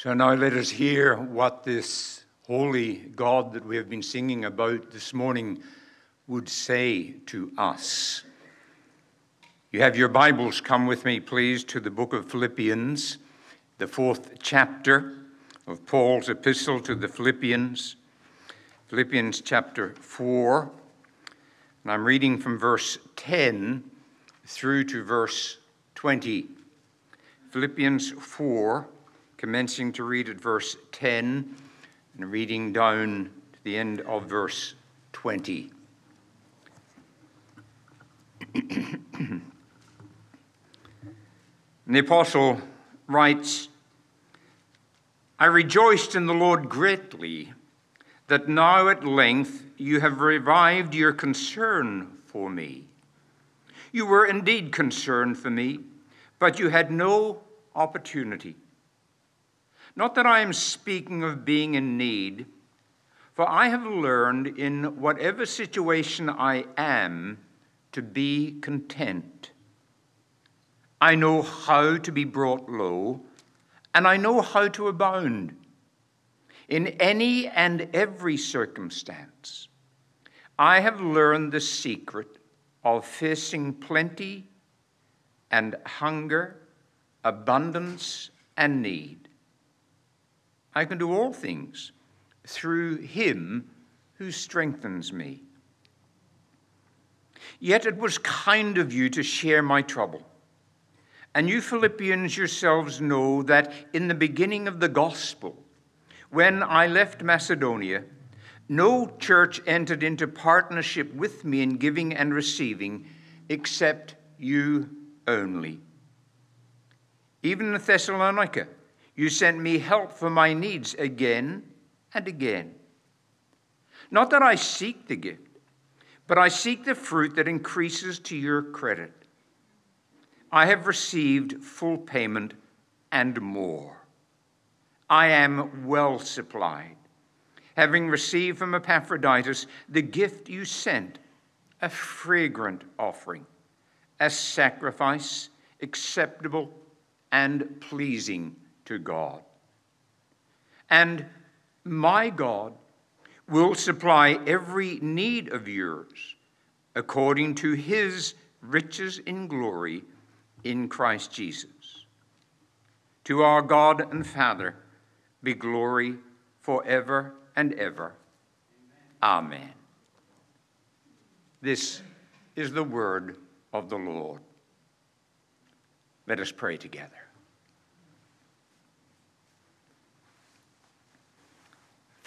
So now let us hear what this holy God that we have been singing about this morning would say to us. You have your Bibles, come with me, please, to the book of Philippians, the fourth chapter of Paul's epistle to the Philippians, Philippians chapter 4. And I'm reading from verse 10 through to verse 20. Philippians 4, commencing to read at verse 10 and reading down to the end of verse 20. and the apostle writes, I rejoiced in the Lord greatly that now at length you have revived your concern for me. You were indeed concerned for me, but you had no opportunity. Not that I am speaking of being in need, for I have learned in whatever situation I am to be content. I know how to be brought low, and I know how to abound. In any and every circumstance, I have learned the secret of facing plenty and hunger, abundance and need. I can do all things through him who strengthens me. Yet it was kind of you to share my trouble. And you Philippians yourselves know that in the beginning of the gospel, when I left Macedonia, no church entered into partnership with me in giving and receiving except you only. Even Thessalonica, you sent me help for my needs again and again. Not that I seek the gift, but I seek the fruit that increases to your credit. I have received full payment and more. I am well supplied having received from Epaphroditus the gift you sent, a fragrant offering, a sacrifice acceptable and pleasing to God. And my God will supply every need of yours according to his riches in glory in Christ Jesus. To our God and Father be glory forever and ever. Amen. This is the word of the Lord. Let us pray together.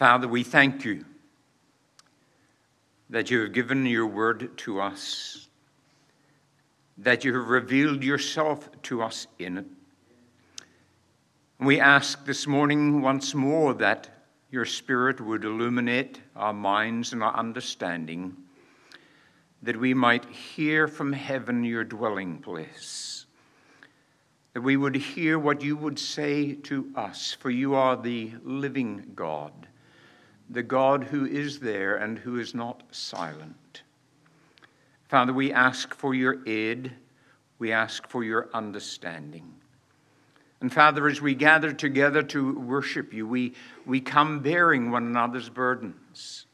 Father, we thank you that you have given your word to us, that you have revealed yourself to us in it. And We ask this morning once more that your Spirit would illuminate our minds and our understanding, that we might hear from heaven your dwelling place, that we would hear what you would say to us, for you are the living God, the God who is there and who is not silent. Father, we ask for your aid, we ask for your understanding. And Father, as we gather together to worship you, we, we come bearing one another's burdens.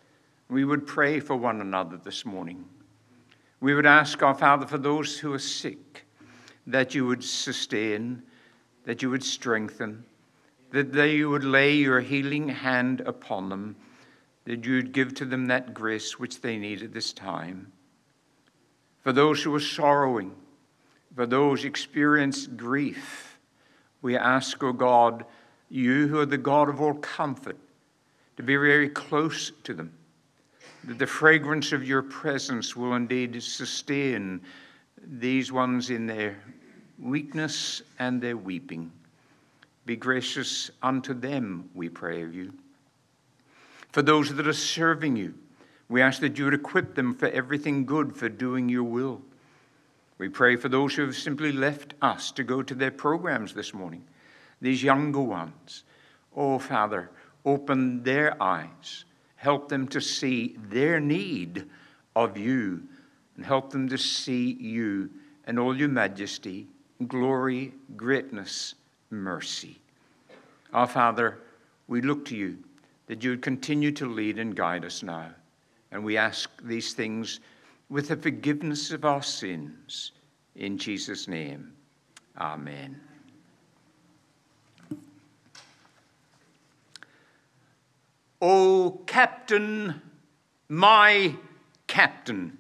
We would pray for one another this morning. We would ask our Father for those who are sick, that you would sustain, that you would strengthen, that they would lay your healing hand upon them, that you would give to them that grace which they need at this time. For those who are sorrowing, for those who experience grief, we ask, O oh God, you who are the God of all comfort, to be very close to them, that the fragrance of your presence will indeed sustain these ones in their weakness and their weeping. Be gracious unto them, we pray of you. For those that are serving you, we ask that you would equip them for everything good for doing your will. We pray for those who have simply left us to go to their programs this morning, these younger ones. Oh, Father, open their eyes, help them to see their need of you, and help them to see you and all your majesty, glory, greatness, mercy. Our Father, we look to you that you would continue to lead and guide us now. And we ask these things with the forgiveness of our sins. In Jesus' name, amen. O Captain, my Captain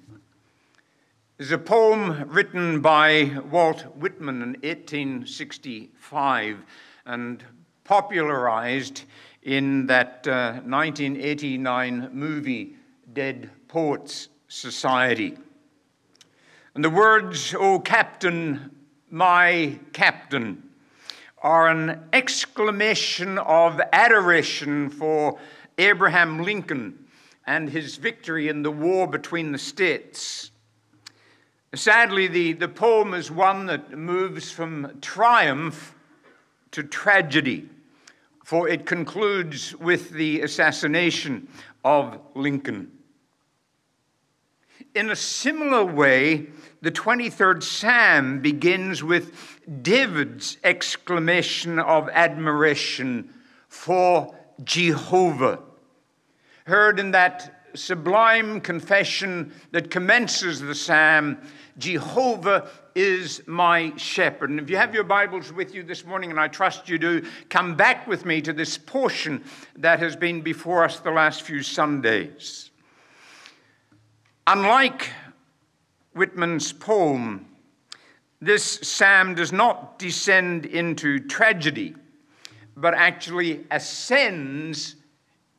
is a poem written by Walt Whitman in 1865 and popularized in that uh, 1989 movie, Dead Poets Society. And the words, O Captain, my Captain, are an exclamation of adoration for Abraham Lincoln and his victory in the war between the states. Sadly, the, the poem is one that moves from triumph to tragedy, for it concludes with the assassination of Lincoln. In a similar way, the 23rd Psalm begins with David's exclamation of admiration for Jehovah, heard in that sublime confession that commences the psalm Jehovah is my shepherd. And if you have your Bibles with you this morning, and I trust you do, come back with me to this portion that has been before us the last few Sundays. Unlike Whitman's poem, this psalm does not descend into tragedy, but actually ascends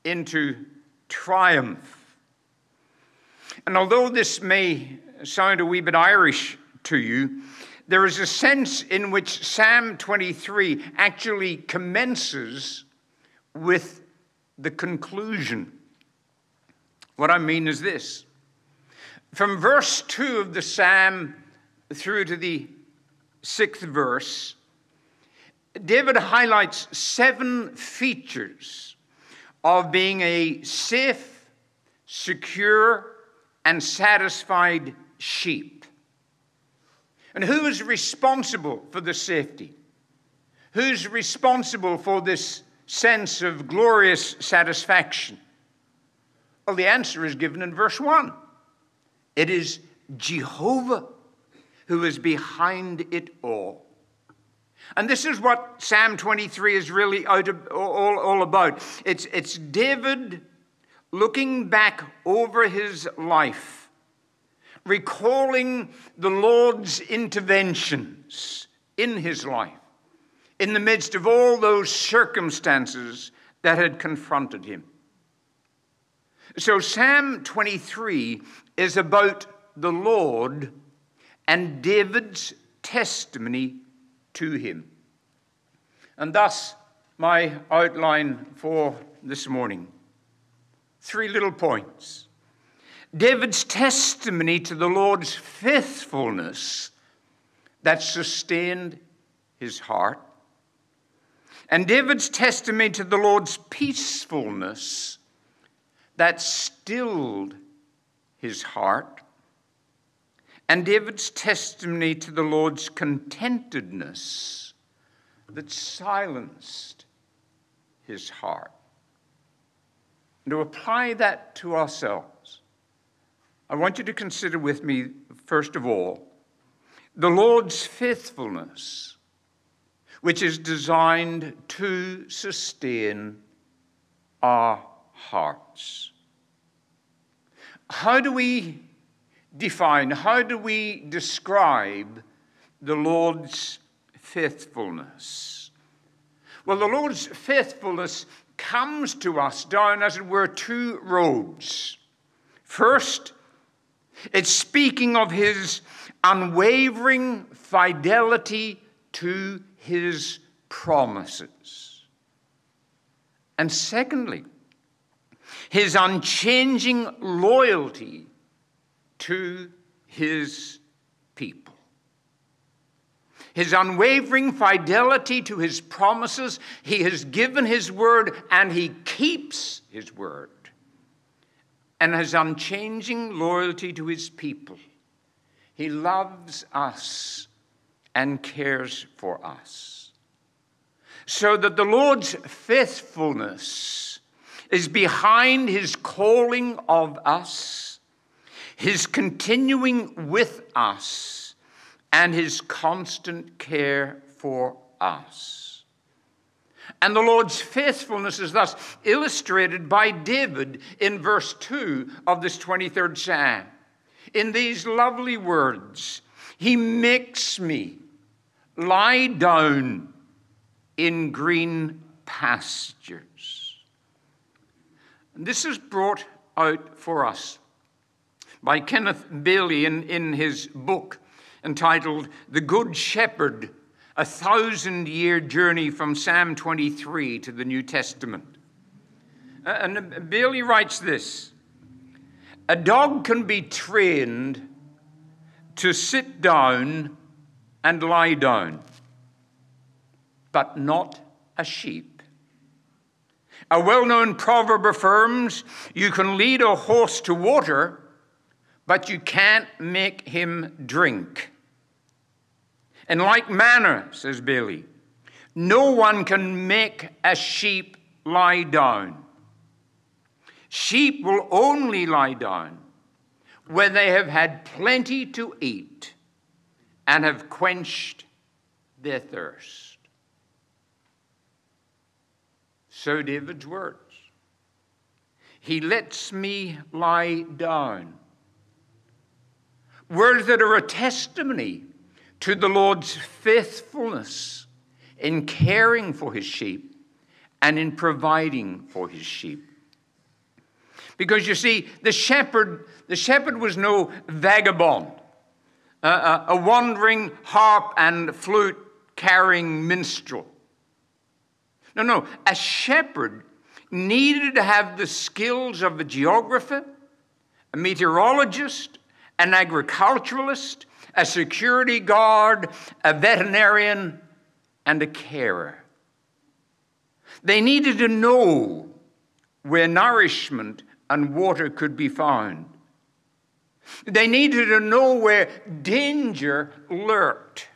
into triumph. And although this may sound a wee bit Irish to you, there is a sense in which Psalm 23 actually commences with the conclusion. What I mean is this from verse 2 of the psalm through to the sixth verse, David highlights seven features of being a safe, secure, and satisfied sheep. And who is responsible for the safety? Who's responsible for this sense of glorious satisfaction? Well, the answer is given in verse 1. It is Jehovah who is behind it all. And this is what Psalm 23 is really all, all about. It's, it's David looking back over his life, recalling the Lord's interventions in his life in the midst of all those circumstances that had confronted him. So, Psalm 23 is about the Lord and David's testimony to him. And thus, my outline for this morning three little points. David's testimony to the Lord's faithfulness that sustained his heart, and David's testimony to the Lord's peacefulness that stilled his heart, and David's testimony to the Lord's contentedness that silenced his heart. And to apply that to ourselves, I want you to consider with me, first of all, the Lord's faithfulness, which is designed to sustain our hearts. How do we define, how do we describe the Lord's faithfulness? Well, the Lord's faithfulness comes to us down, as it were, two roads. First, it's speaking of his unwavering fidelity to his promises. And secondly, his unchanging loyalty to his people. His unwavering fidelity to his promises, he has given his word and he keeps his word. And his unchanging loyalty to his people. He loves us and cares for us. So that the Lord's faithfulness is behind his calling of us, his continuing with us, and his constant care for us. And the Lord's faithfulness is thus illustrated by David in verse 2 of this 23rd Psalm. In these lovely words, He makes me lie down in green pastures. And this is brought out for us by Kenneth Bailey in, in his book entitled The Good Shepherd A Thousand Year Journey from Psalm 23 to the New Testament. Uh, and uh, Bailey writes this A dog can be trained to sit down and lie down, but not a sheep. A well known proverb affirms you can lead a horse to water, but you can't make him drink. In like manner, says Bailey, no one can make a sheep lie down. Sheep will only lie down when they have had plenty to eat and have quenched their thirst. So, David's words He lets me lie down. Words that are a testimony to the Lord's faithfulness in caring for his sheep and in providing for his sheep. Because you see, the shepherd, the shepherd was no vagabond a, a wandering harp and flute carrying minstrel. No, no, a shepherd needed to have the skills of a geographer, a meteorologist, an agriculturalist, a security guard, a veterinarian, and a carer. They needed to know where nourishment and water could be found. They needed to know where danger lurked.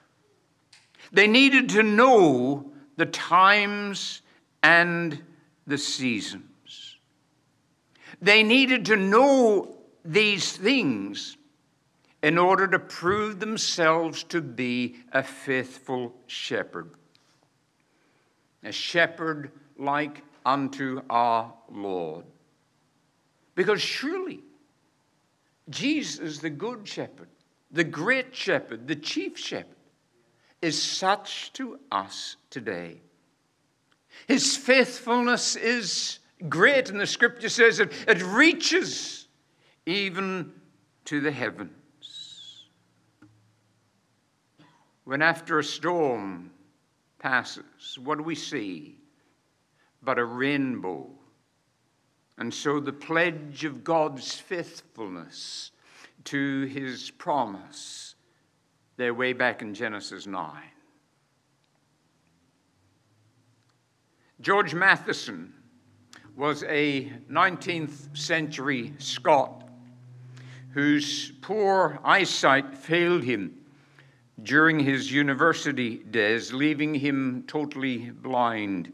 They needed to know the times and the seasons. They needed to know these things in order to prove themselves to be a faithful shepherd. A shepherd like unto our Lord. Because surely Jesus, the good shepherd, the great shepherd, the chief shepherd, is such to us today. His faithfulness is great, and the scripture says it, it reaches even to the heavens. When after a storm passes, what do we see? But a rainbow and so the pledge of God's faithfulness to his promise, they're way back in Genesis 9. George Matheson was a 19th century Scot whose poor eyesight failed him during his university days, leaving him totally blind.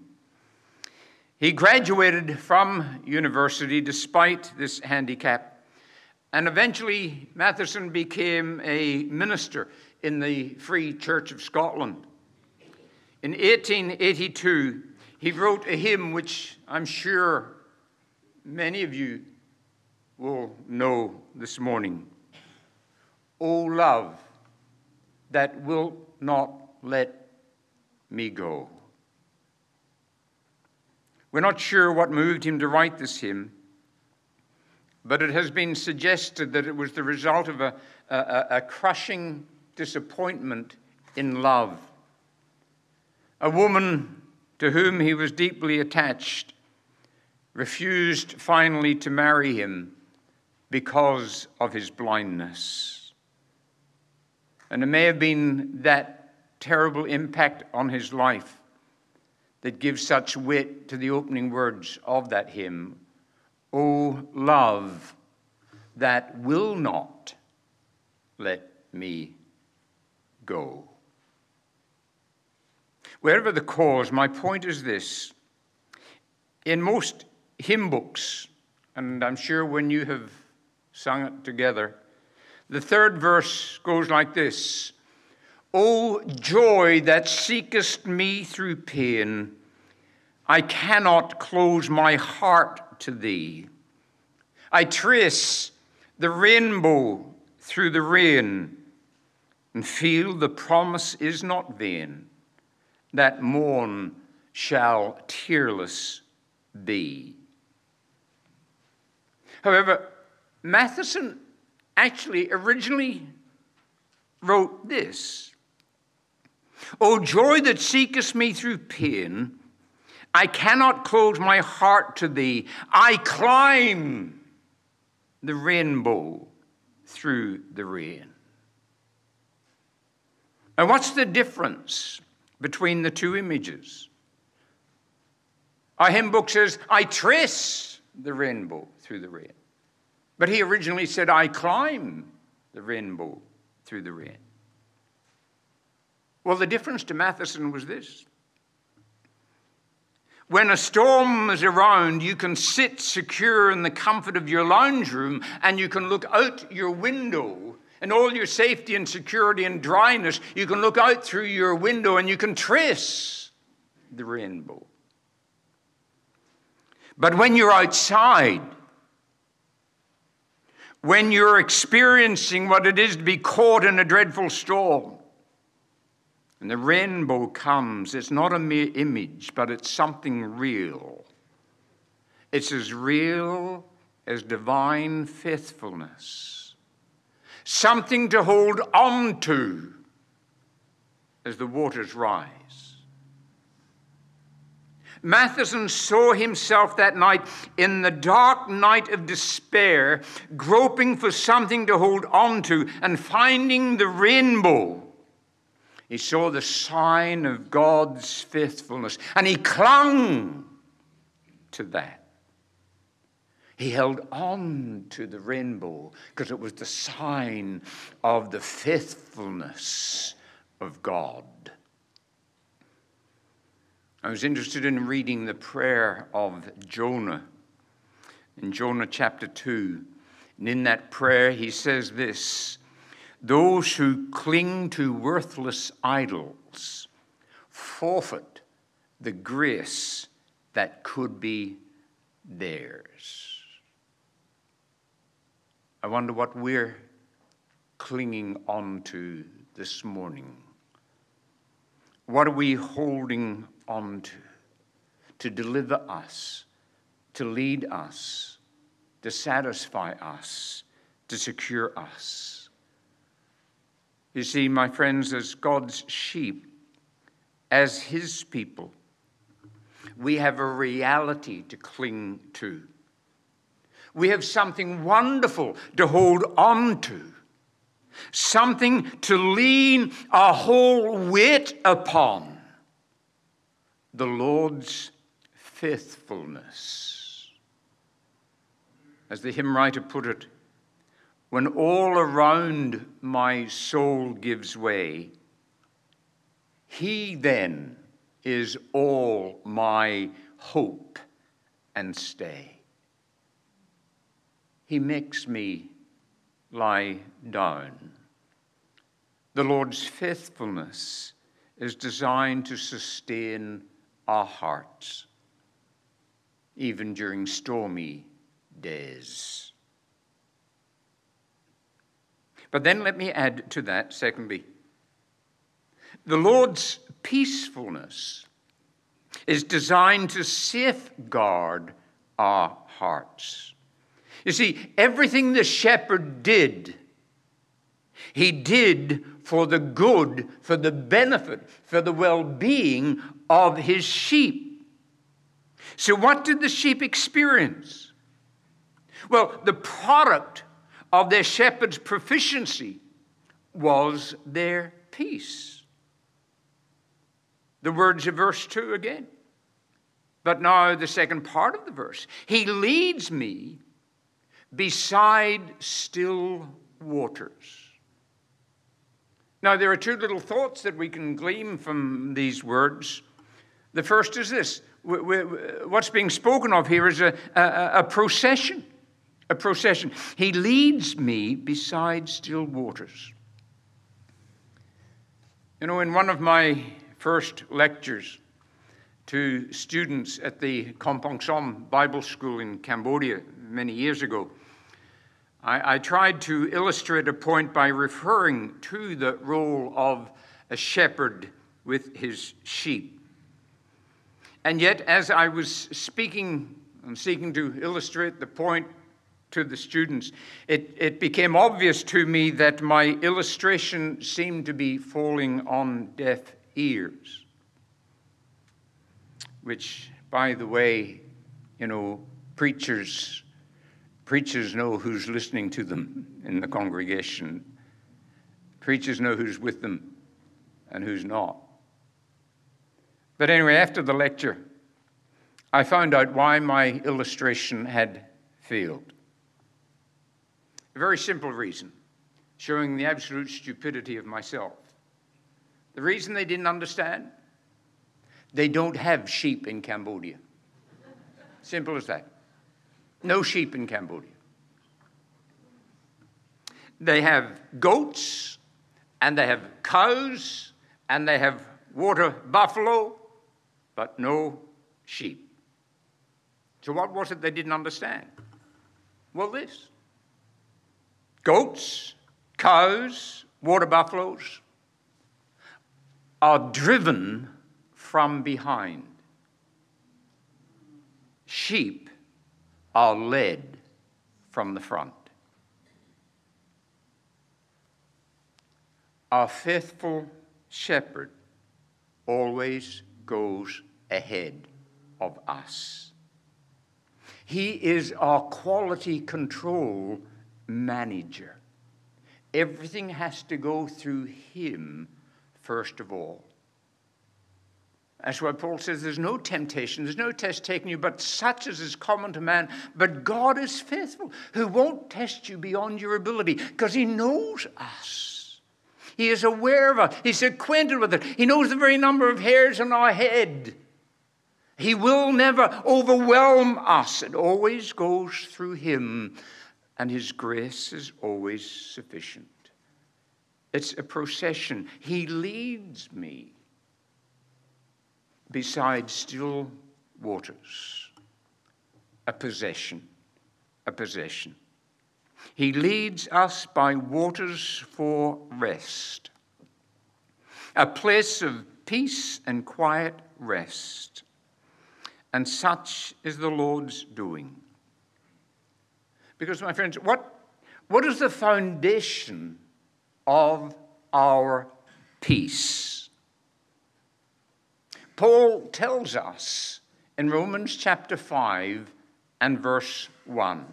He graduated from university despite this handicap, and eventually Matheson became a minister in the Free Church of Scotland. In 1882, he wrote a hymn which I'm sure many of you will know this morning. O love that will not let me go. We're not sure what moved him to write this hymn, but it has been suggested that it was the result of a, a, a crushing disappointment in love. A woman to whom he was deeply attached refused finally to marry him because of his blindness. And it may have been that terrible impact on his life that gives such wit to the opening words of that hymn O love that will not let me go. Wherever the cause, my point is this. In most hymn books, and I'm sure when you have sung it together, the third verse goes like this O joy that seekest me through pain, I cannot close my heart to thee. I trace the rainbow through the rain and feel the promise is not vain that morn shall tearless be. However, Matheson actually originally wrote this O joy that seekest me through pain, I cannot close my heart to thee. I climb the rainbow through the rain. And what's the difference between the two images? Our hymn book says, I trace the rainbow through the rain. But he originally said, I climb the rainbow through the rain. Well, the difference to Matheson was this. When a storm is around, you can sit secure in the comfort of your lounge room and you can look out your window and all your safety and security and dryness. You can look out through your window and you can trace the rainbow. But when you're outside, when you're experiencing what it is to be caught in a dreadful storm, and the rainbow comes, it's not a mere image, but it's something real. It's as real as divine faithfulness, something to hold on to as the waters rise. Matheson saw himself that night in the dark night of despair, groping for something to hold on to and finding the rainbow. He saw the sign of God's faithfulness and he clung to that. He held on to the rainbow because it was the sign of the faithfulness of God. I was interested in reading the prayer of Jonah in Jonah chapter 2. And in that prayer, he says this Those who cling to worthless idols forfeit the grace that could be theirs. I wonder what we're clinging on to this morning. What are we holding on to, to deliver us, to lead us, to satisfy us, to secure us. You see, my friends, as God's sheep, as His people, we have a reality to cling to. We have something wonderful to hold on to, something to lean our whole weight upon the Lord's faithfulness. As the hymn writer put it, when all around my soul gives way, he then is all my hope and stay. He makes me lie down. The Lord's faithfulness is designed to sustain our hearts, even during stormy days. But then let me add to that, secondly, the Lord's peacefulness is designed to safeguard our hearts. You see, everything the shepherd did, he did for the good, for the benefit, for the well being of his sheep. So, what did the sheep experience? Well, the product of their shepherd's proficiency was their peace. The words of verse 2 again. But now, the second part of the verse He leads me beside still waters. Now, there are two little thoughts that we can glean from these words. The first is this what's being spoken of here is a, a, a procession. A procession. He leads me beside still waters. You know, in one of my first lectures to students at the Kampong Som Bible School in Cambodia many years ago, I, I tried to illustrate a point by referring to the role of a shepherd with his sheep. And yet, as I was speaking and seeking to illustrate the point to the students, it, it became obvious to me that my illustration seemed to be falling on deaf ears. Which, by the way, you know, preachers preachers know who's listening to them in the congregation. Preachers know who's with them and who's not. But anyway, after the lecture, I found out why my illustration had failed. A very simple reason, showing the absolute stupidity of myself. The reason they didn't understand? They don't have sheep in Cambodia. Simple as that. No sheep in Cambodia. They have goats, and they have cows, and they have water buffalo, but no sheep. So, what was it they didn't understand? Well, this goats, cows, water buffaloes are driven from behind. Sheep are led from the front. Our faithful shepherd always goes ahead of us. He is our quality control manager. Everything has to go through him first of all. That's why Paul says there's no temptation, there's no test taking you, but such as is common to man. But God is faithful, who won't test you beyond your ability, because he knows us. He is aware of us, he's acquainted with it. He knows the very number of hairs on our head. He will never overwhelm us. It always goes through him and His grace is always sufficient. It's a procession. He leads me beside still waters, a possession, a possession. He leads us by waters for rest, a place of peace and quiet rest. And such is the Lord's doing. Because, my friends, what, what is the foundation of our peace? Paul tells us in Romans chapter 5 and verse 1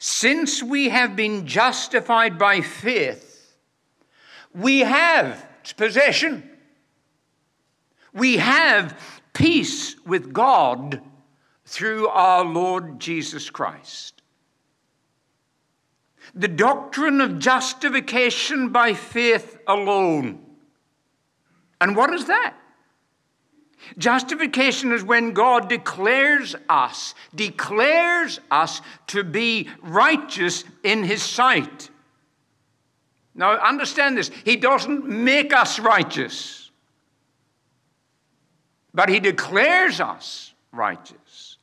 Since we have been justified by faith, we have possession. We have peace with God through our Lord Jesus Christ. The doctrine of justification by faith alone. And what is that? Justification is when God declares us, declares us to be righteous in His sight. Now, understand this. He doesn't make us righteous, but He declares us righteous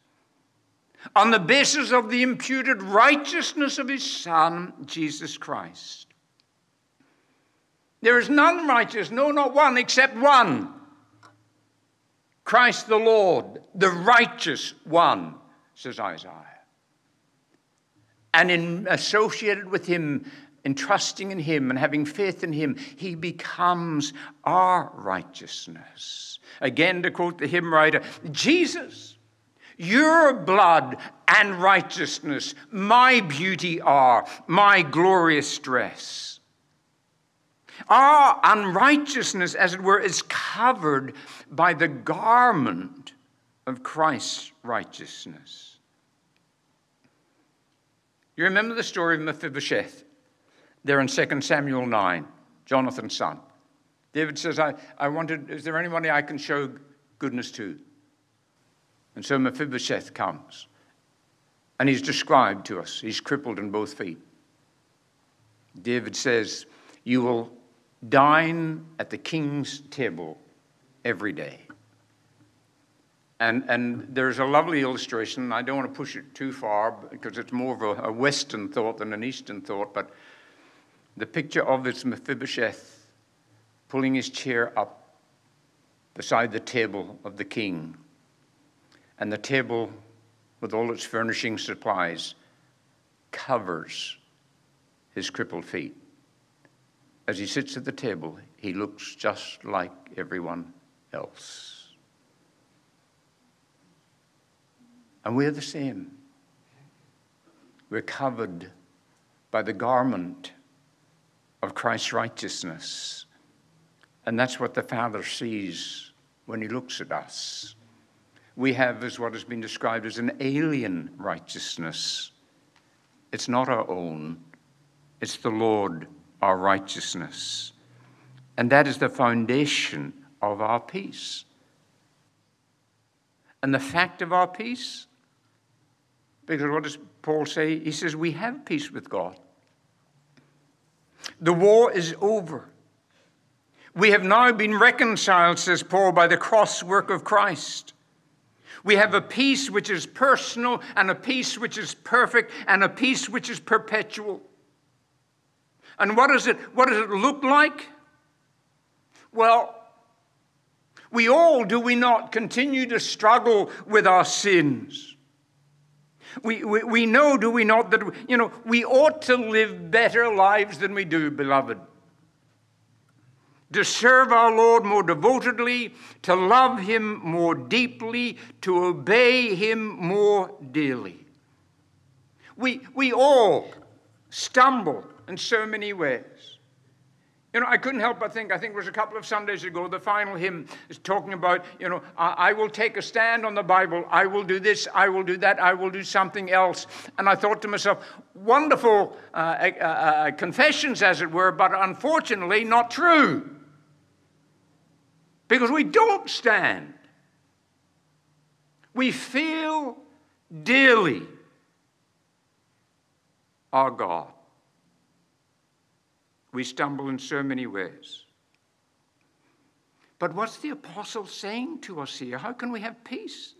on the basis of the imputed righteousness of his Son, Jesus Christ. There is none righteous, no, not one, except one Christ the Lord, the righteous one, says Isaiah. And in associated with him, in trusting in him and having faith in him, he becomes our righteousness. Again, to quote the hymn writer, Jesus your blood and righteousness, my beauty are, my glorious dress. Our unrighteousness, as it were, is covered by the garment of Christ's righteousness. You remember the story of Mephibosheth there in 2 Samuel 9. Jonathan's son. David says, I, I wanted, is there anybody I can show goodness to? And so Mephibosheth comes. And he's described to us. He's crippled in both feet. David says, You will dine at the king's table every day. And, and there's a lovely illustration. I don't want to push it too far because it's more of a, a Western thought than an Eastern thought, but the picture of this Mephibosheth pulling his chair up beside the table of the king, and the table with all its furnishing supplies covers his crippled feet. As he sits at the table, he looks just like everyone else. And we're the same. We're covered by the garment of Christ's righteousness. And that's what the Father sees when he looks at us. We have, as what has been described as an alien righteousness. It's not our own, it's the Lord, our righteousness. And that is the foundation of our peace. And the fact of our peace because what does Paul say? He says, We have peace with God. The war is over. We have now been reconciled, says Paul, by the cross work of Christ. We have a peace which is personal, and a peace which is perfect, and a peace which is perpetual. And what does it, what does it look like? Well, we all, do we not, continue to struggle with our sins. We, we, we know, do we not, that you know, we ought to live better lives than we do, beloved. To serve our Lord more devotedly, to love Him more deeply, to obey Him more dearly. We, we all stumble in so many ways. You know, I couldn't help but think, I think it was a couple of Sundays ago, the final hymn is talking about, you know, I, I, will take a stand on the Bible. I will do this, I will do that, I will do something else. And I thought to myself, wonderful uh, uh, uh, confessions, as it were, but unfortunately not true. Because we don't stand. We feel dearly our God. We stumble in so many ways. But what's the apostle saying to us here? How can we have peace?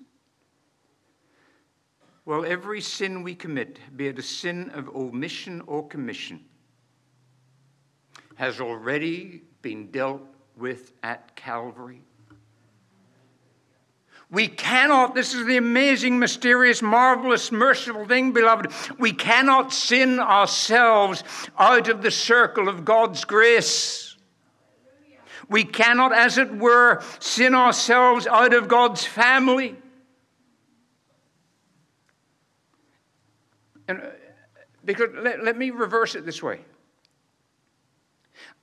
Well, every sin we commit, be it a sin of omission or commission, has already been dealt with at Calvary. We cannot, this is the amazing, mysterious, marvelous, merciful thing, beloved. We cannot sin ourselves out of the circle of God's grace. We cannot, as it were, sin ourselves out of God's family. And uh, because let, let me reverse it this way.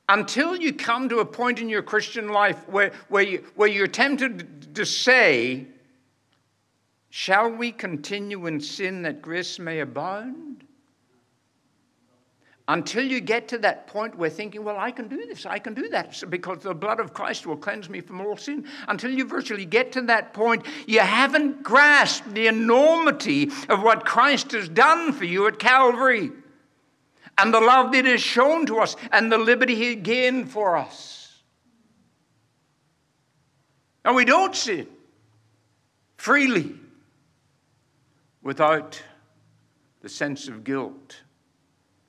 Until you come to a point in your Christian life where, where, you, where you're tempted to say, Shall we continue in sin that grace may abound? Until you get to that point where thinking, well, I can do this, I can do that, because the blood of Christ will cleanse me from all sin. Until you virtually get to that point, you haven't grasped the enormity of what Christ has done for you at Calvary and the love that is shown to us and the liberty he gained for us. And we don't sin freely without the sense of guilt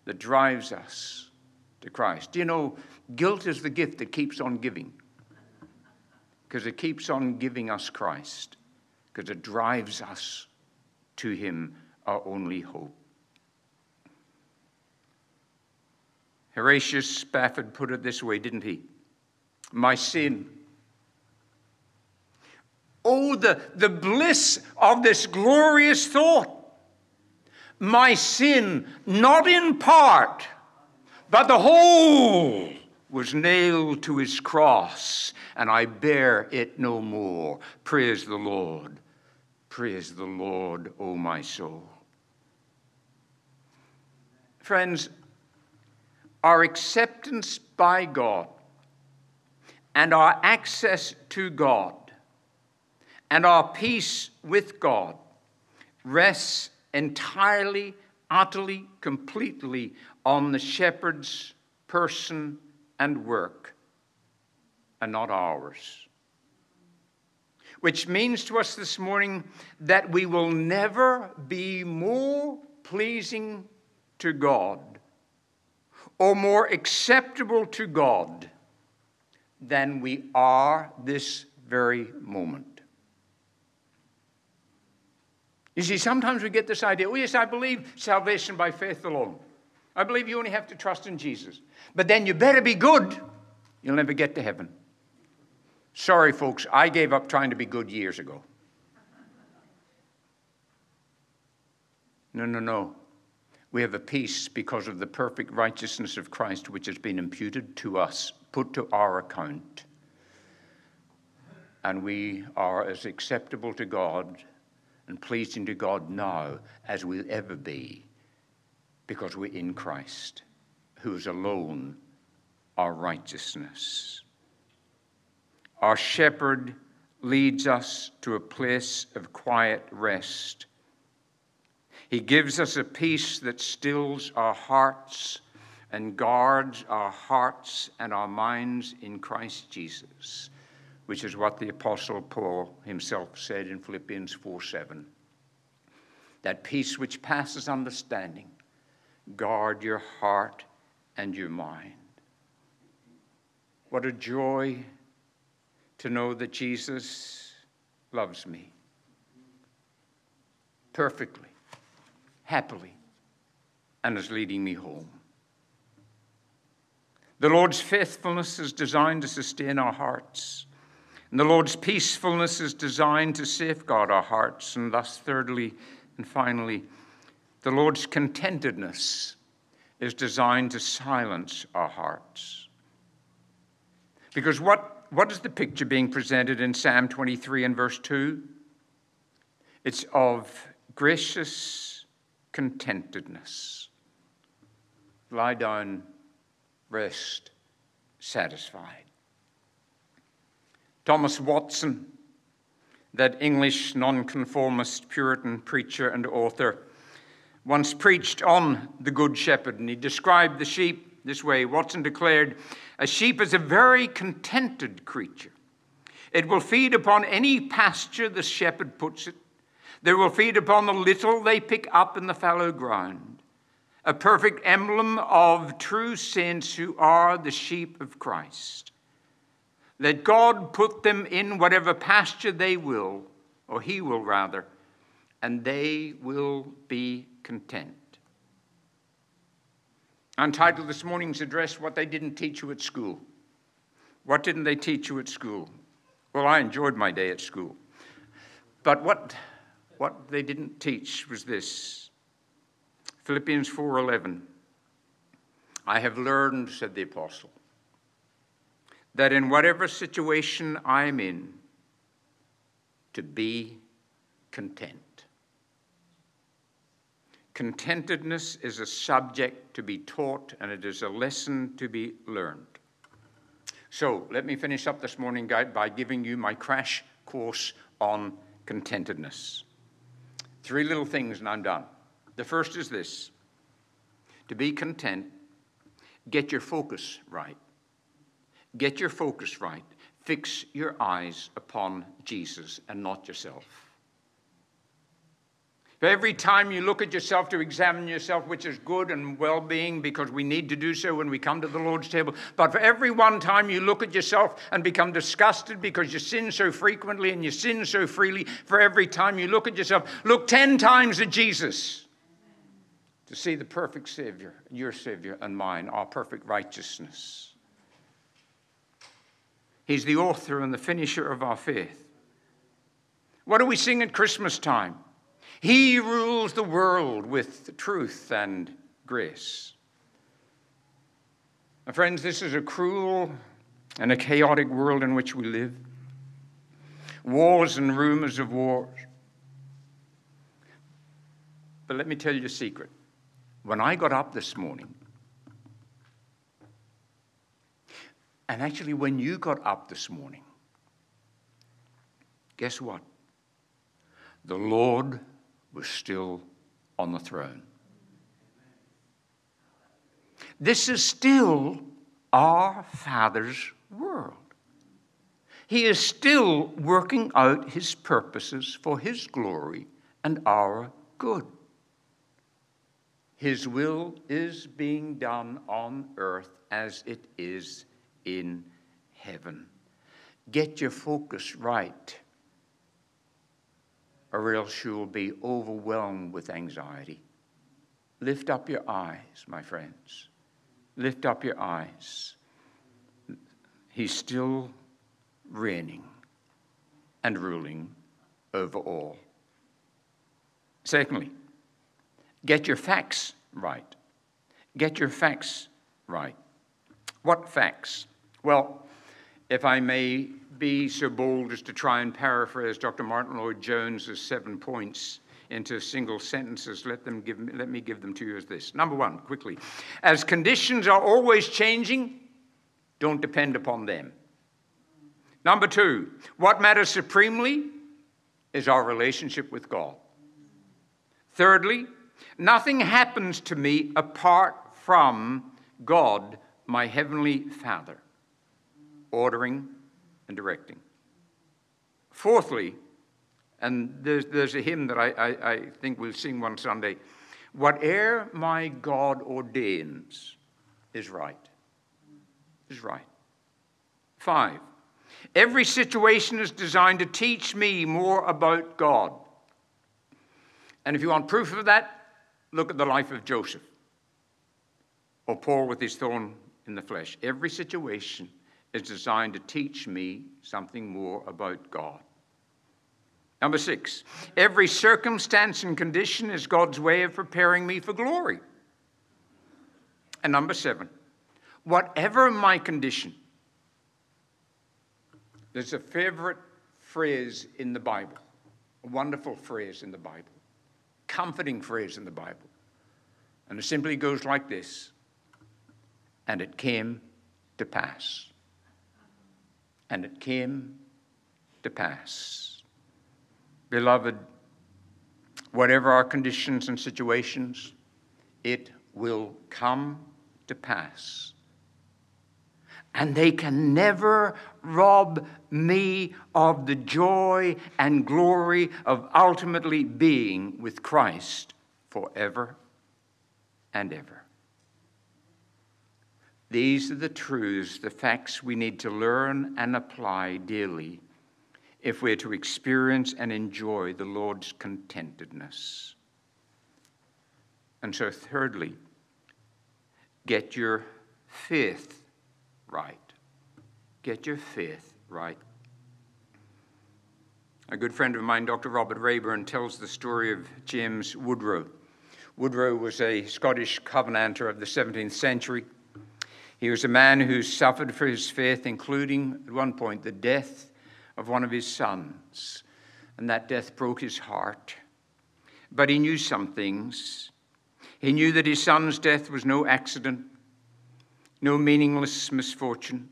that drives us to Christ. Do you know, guilt is the gift that keeps on giving because it keeps on giving us Christ because it drives us to Him, our only hope. Horatio Spafford put it this way, didn't he? My sin. Oh, the, the bliss of this glorious thought. My sin, not in part, but the whole, was nailed to his cross, and I bear it no more. Praise the Lord. Praise the Lord, O oh my soul. Friends, our acceptance by God and our access to God and our peace with God rests entirely, utterly, completely on the shepherd's person and work and not ours. Which means to us this morning that we will never be more pleasing to God or more acceptable to God than we are this very moment. You see, sometimes we get this idea oh, yes, I believe salvation by faith alone. I believe you only have to trust in Jesus. But then you better be good. You'll never get to heaven. Sorry, folks, I gave up trying to be good years ago. No, no, no. We have a peace because of the perfect righteousness of Christ, which has been imputed to us, put to our account. And we are as acceptable to God and pleasing to God now as we'll ever be because we're in Christ, who is alone our righteousness. Our shepherd leads us to a place of quiet rest. He gives us a peace that stills our hearts and guards our hearts and our minds in Christ Jesus, which is what the Apostle Paul himself said in Philippians 4 7. That peace which passes understanding, guard your heart and your mind. What a joy to know that Jesus loves me perfectly, happily, and is leading me home. The Lord's faithfulness is designed to sustain our hearts. And the Lord's peacefulness is designed to safeguard our hearts. And thus, thirdly and finally, the Lord's contentedness is designed to silence our hearts. Because what what is the picture being presented in Psalm 23 and verse 2? It's of gracious contentedness. Lie down, rest, satisfied. Thomas Watson, that English nonconformist Puritan preacher and author, once preached on the Good Shepherd, and he described the sheep this way. Watson declared, a sheep is a very contented creature. It will feed upon any pasture the shepherd puts it. They will feed upon the little they pick up in the fallow ground. A perfect emblem of true saints who are the sheep of Christ. Let God put them in whatever pasture they will, or He will rather, and they will be content. Untitled this morning's address, What They Didn't Teach You at School. What didn't they teach you at school? Well, I enjoyed my day at school. But what, what they didn't teach was this Philippians 4:11. I have learned, said the apostle, that in whatever situation I am in, to be content. Contentedness is a subject to be taught and it is a lesson to be learned. So, let me finish up this morning guide, by giving you my crash course on contentedness. Three little things and I'm done. The first is this to be content, get your focus right. Get your focus right. Fix your eyes upon Jesus and not yourself. For every time you look at yourself to examine yourself, which is good and well being, because we need to do so when we come to the Lord's table. But for every one time you look at yourself and become disgusted because you sin so frequently and you sin so freely, for every time you look at yourself, look 10 times at Jesus to see the perfect Savior, your Savior and mine, our perfect righteousness. He's the author and the finisher of our faith. What do we sing at Christmas time? He rules the world with truth and grace. My friends, this is a cruel and a chaotic world in which we live. Wars and rumors of wars. But let me tell you a secret. When I got up this morning, And actually, when you got up this morning, guess what? The Lord was still on the throne. This is still our Father's world. He is still working out His purposes for His glory and our good. His will is being done on earth as it is in heaven. Get your focus right, or else you'll be overwhelmed with anxiety. Lift up your eyes, my friends. Lift up your eyes. He's still reigning and ruling over all. Secondly, get your facts right. Get your facts right. What facts? Well, if I may be so bold as to try and paraphrase Dr. Martyn Lloyd-Jones's seven points into single sentences, let, them give me, let me give them to you as this. Number one, quickly. As conditions are always changing, don't depend upon them. Number two, what matters supremely is our relationship with God. Thirdly, nothing happens to me apart from God, my Heavenly Father, ordering and directing. Fourthly, and there's, there's a hymn that I, I, I think we'll sing one Sunday. Whate'er my God ordains is right. Is right. Five, every situation is designed to teach me more about God. And if you want proof of that, look at the life of Joseph or Paul with his thorn in the flesh. Every situation is designed to teach me something more about God. Number six, every circumstance and condition is God's way of preparing me for glory. And number seven, whatever my condition, there's a favorite phrase in the Bible, a wonderful phrase in the Bible, comforting phrase in the Bible. And it simply goes like this And it came to pass. And it came to pass. Beloved, whatever our conditions and situations, it will come to pass. And they can never rob me of the joy and glory of ultimately being with Christ forever and ever. These are the truths, the facts we need to learn and apply daily if we're to experience and enjoy the Lord's contentedness. And so, thirdly, get your faith right. Get your faith right. A good friend of mine, Dr. Robert Rayburn, tells the story of James Woodrow. Woodrow was a Scottish Covenanter of the 17th century. He was a man who suffered for his faith, including, at one point, the death of one of his sons, and that death broke his heart. But he knew some things. He knew that his son's death was no accident, no meaningless misfortune.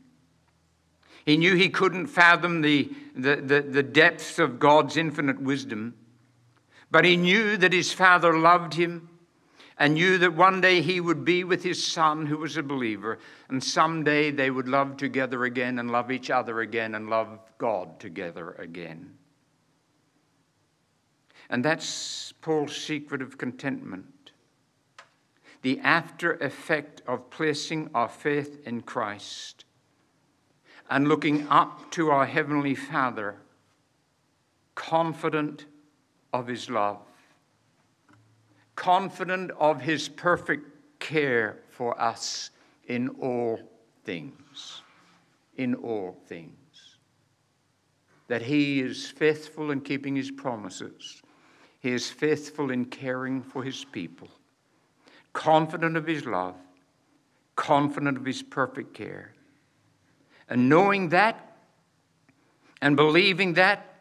He knew he couldn't fathom the, the, the, the, depths of God's infinite wisdom, but he knew that his father loved him and knew that one day he would be with his son who was a believer, and someday they would love together again and love each other again and love God together again. And that's Paul's secret of contentment. The after effect of placing our faith in Christ and looking up to our Heavenly Father, confident of His love confident of his perfect care for us in all things. In all things. That he is faithful in keeping his promises, he is faithful in caring for his people, confident of his love, confident of his perfect care. And knowing that and believing that,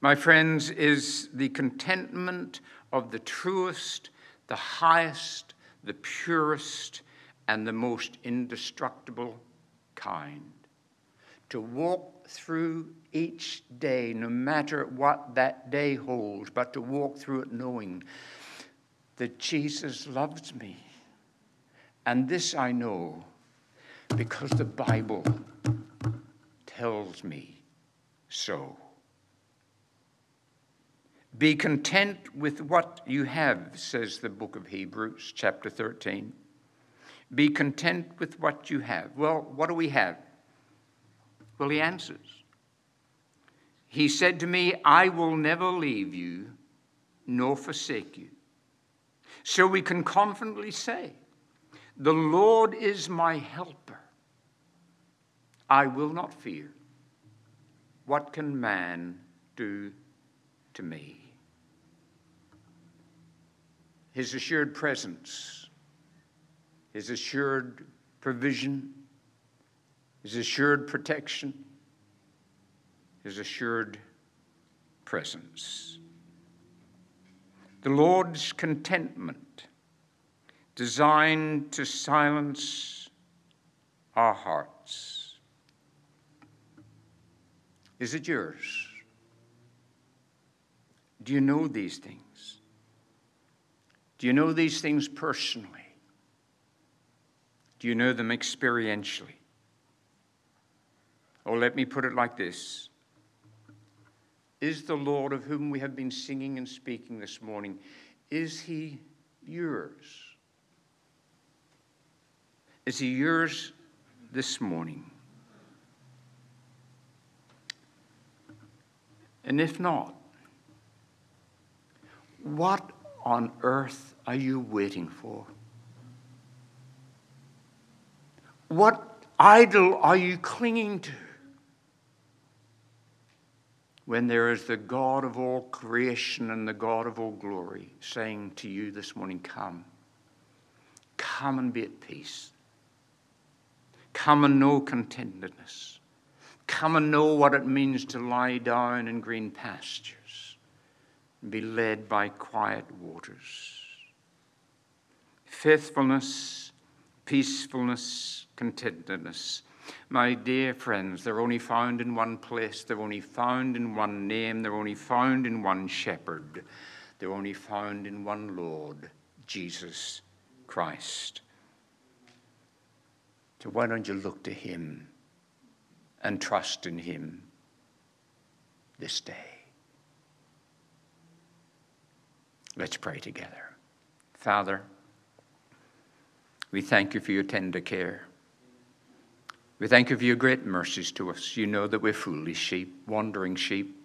my friends, is the contentment of the truest, the highest, the purest, and the most indestructible kind. To walk through each day, no matter what that day holds, but to walk through it knowing that Jesus loves me. And this I know because the Bible tells me so. Be content with what you have, says the book of Hebrews, chapter 13. Be content with what you have. Well, what do we have? Well, he answers. He said to me, I will never leave you nor forsake you. So we can confidently say, The Lord is my helper. I will not fear. What can man do to me? His assured presence, His assured provision, His assured protection, His assured presence. The Lord's contentment, designed to silence our hearts. Is it yours? Do you know these things? Do you know these things personally? Do you know them experientially? Or let me put it like this Is the Lord of whom we have been singing and speaking this morning, is he yours? Is he yours this morning? And if not, what on earth are you waiting for? What idol are you clinging to? When there is the God of all creation and the God of all glory saying to you this morning, Come, come and be at peace. Come and know contentedness. Come and know what it means to lie down in green be led by quiet waters. Faithfulness, peacefulness, contentedness. My dear friends, they're only found in one place, they're only found in one name, they're only found in one shepherd, they're only found in one Lord, Jesus Christ. So why don't you look to Him and trust in Him this day? Let's pray together. Father, we thank you for your tender care. We thank you for your great mercies to us. You know that we're foolish sheep, wandering sheep.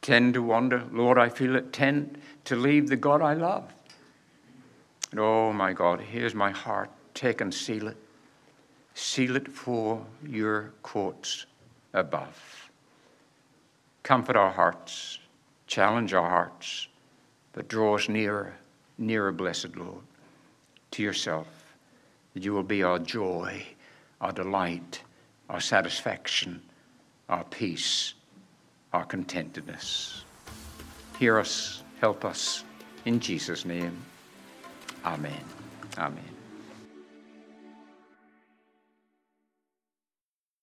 Tend to wander. Lord, I feel it tend to leave the God I love. And oh my God, here's my heart. Take and seal it. Seal it for your courts above. Comfort our hearts, challenge our hearts but draw us nearer, nearer, blessed Lord, to yourself, that you will be our joy, our delight, our satisfaction, our peace, our contentedness. Hear us, help us, in Jesus' name. Amen. Amen.